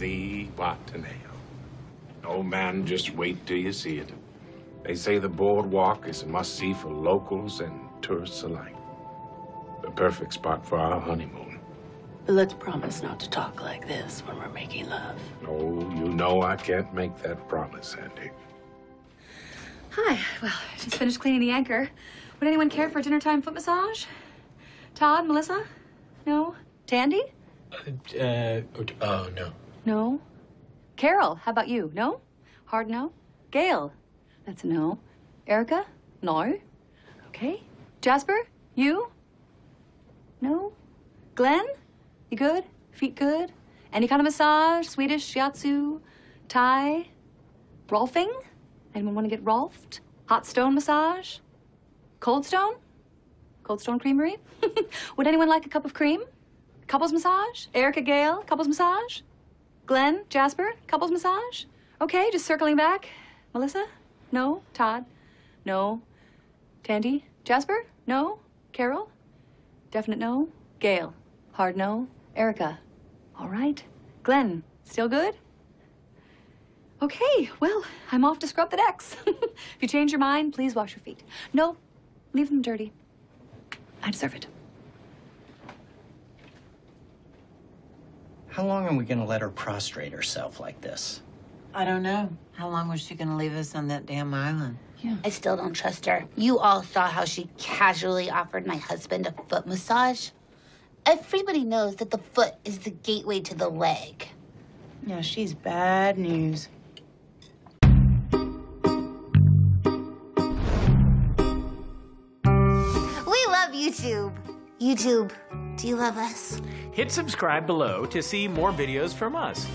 the Watanabe. Oh, man, just wait till you see it. They say the boardwalk is a must-see for locals and tourists alike. The perfect spot for our honeymoon. But let's promise not to talk like this when we're making love. Oh, you know I can't make that promise, Sandy. Hi. Well, just finished cleaning the anchor. Would anyone care for a dinner time foot massage? Todd, Melissa? No? Tandy? Uh, oh, no. No. Carol, how about you? No? Hard no? Gail? That's a no. Erica? No. Okay. Jasper? You? No? Glenn? You good? Feet good? Any kind of massage? Swedish, shiatsu, Thai? Rolfing? Anyone want to get rolfed? Hot stone massage? Cold stone? Cold stone creamery? Would anyone like a cup of cream? Couples massage? Erica Gail, couples massage? Glenn, Jasper, couples massage? Okay, just circling back. Melissa? No. Todd? No. Tandy? Jasper? No. Carol? Definite no. Gail? Hard no. Erica? All right. Glenn? Still good? Okay, well, I'm off to scrub the decks. if you change your mind, please wash your feet. No, leave them dirty. I deserve it. How long are we gonna let her prostrate herself like this? I don't know. How long was she gonna leave us on that damn island? Yeah. I still don't trust her. You all saw how she casually offered my husband a foot massage. Everybody knows that the foot is the gateway to the leg. Yeah, she's bad news. We love YouTube. YouTube, do you love us? Hit subscribe below to see more videos from us.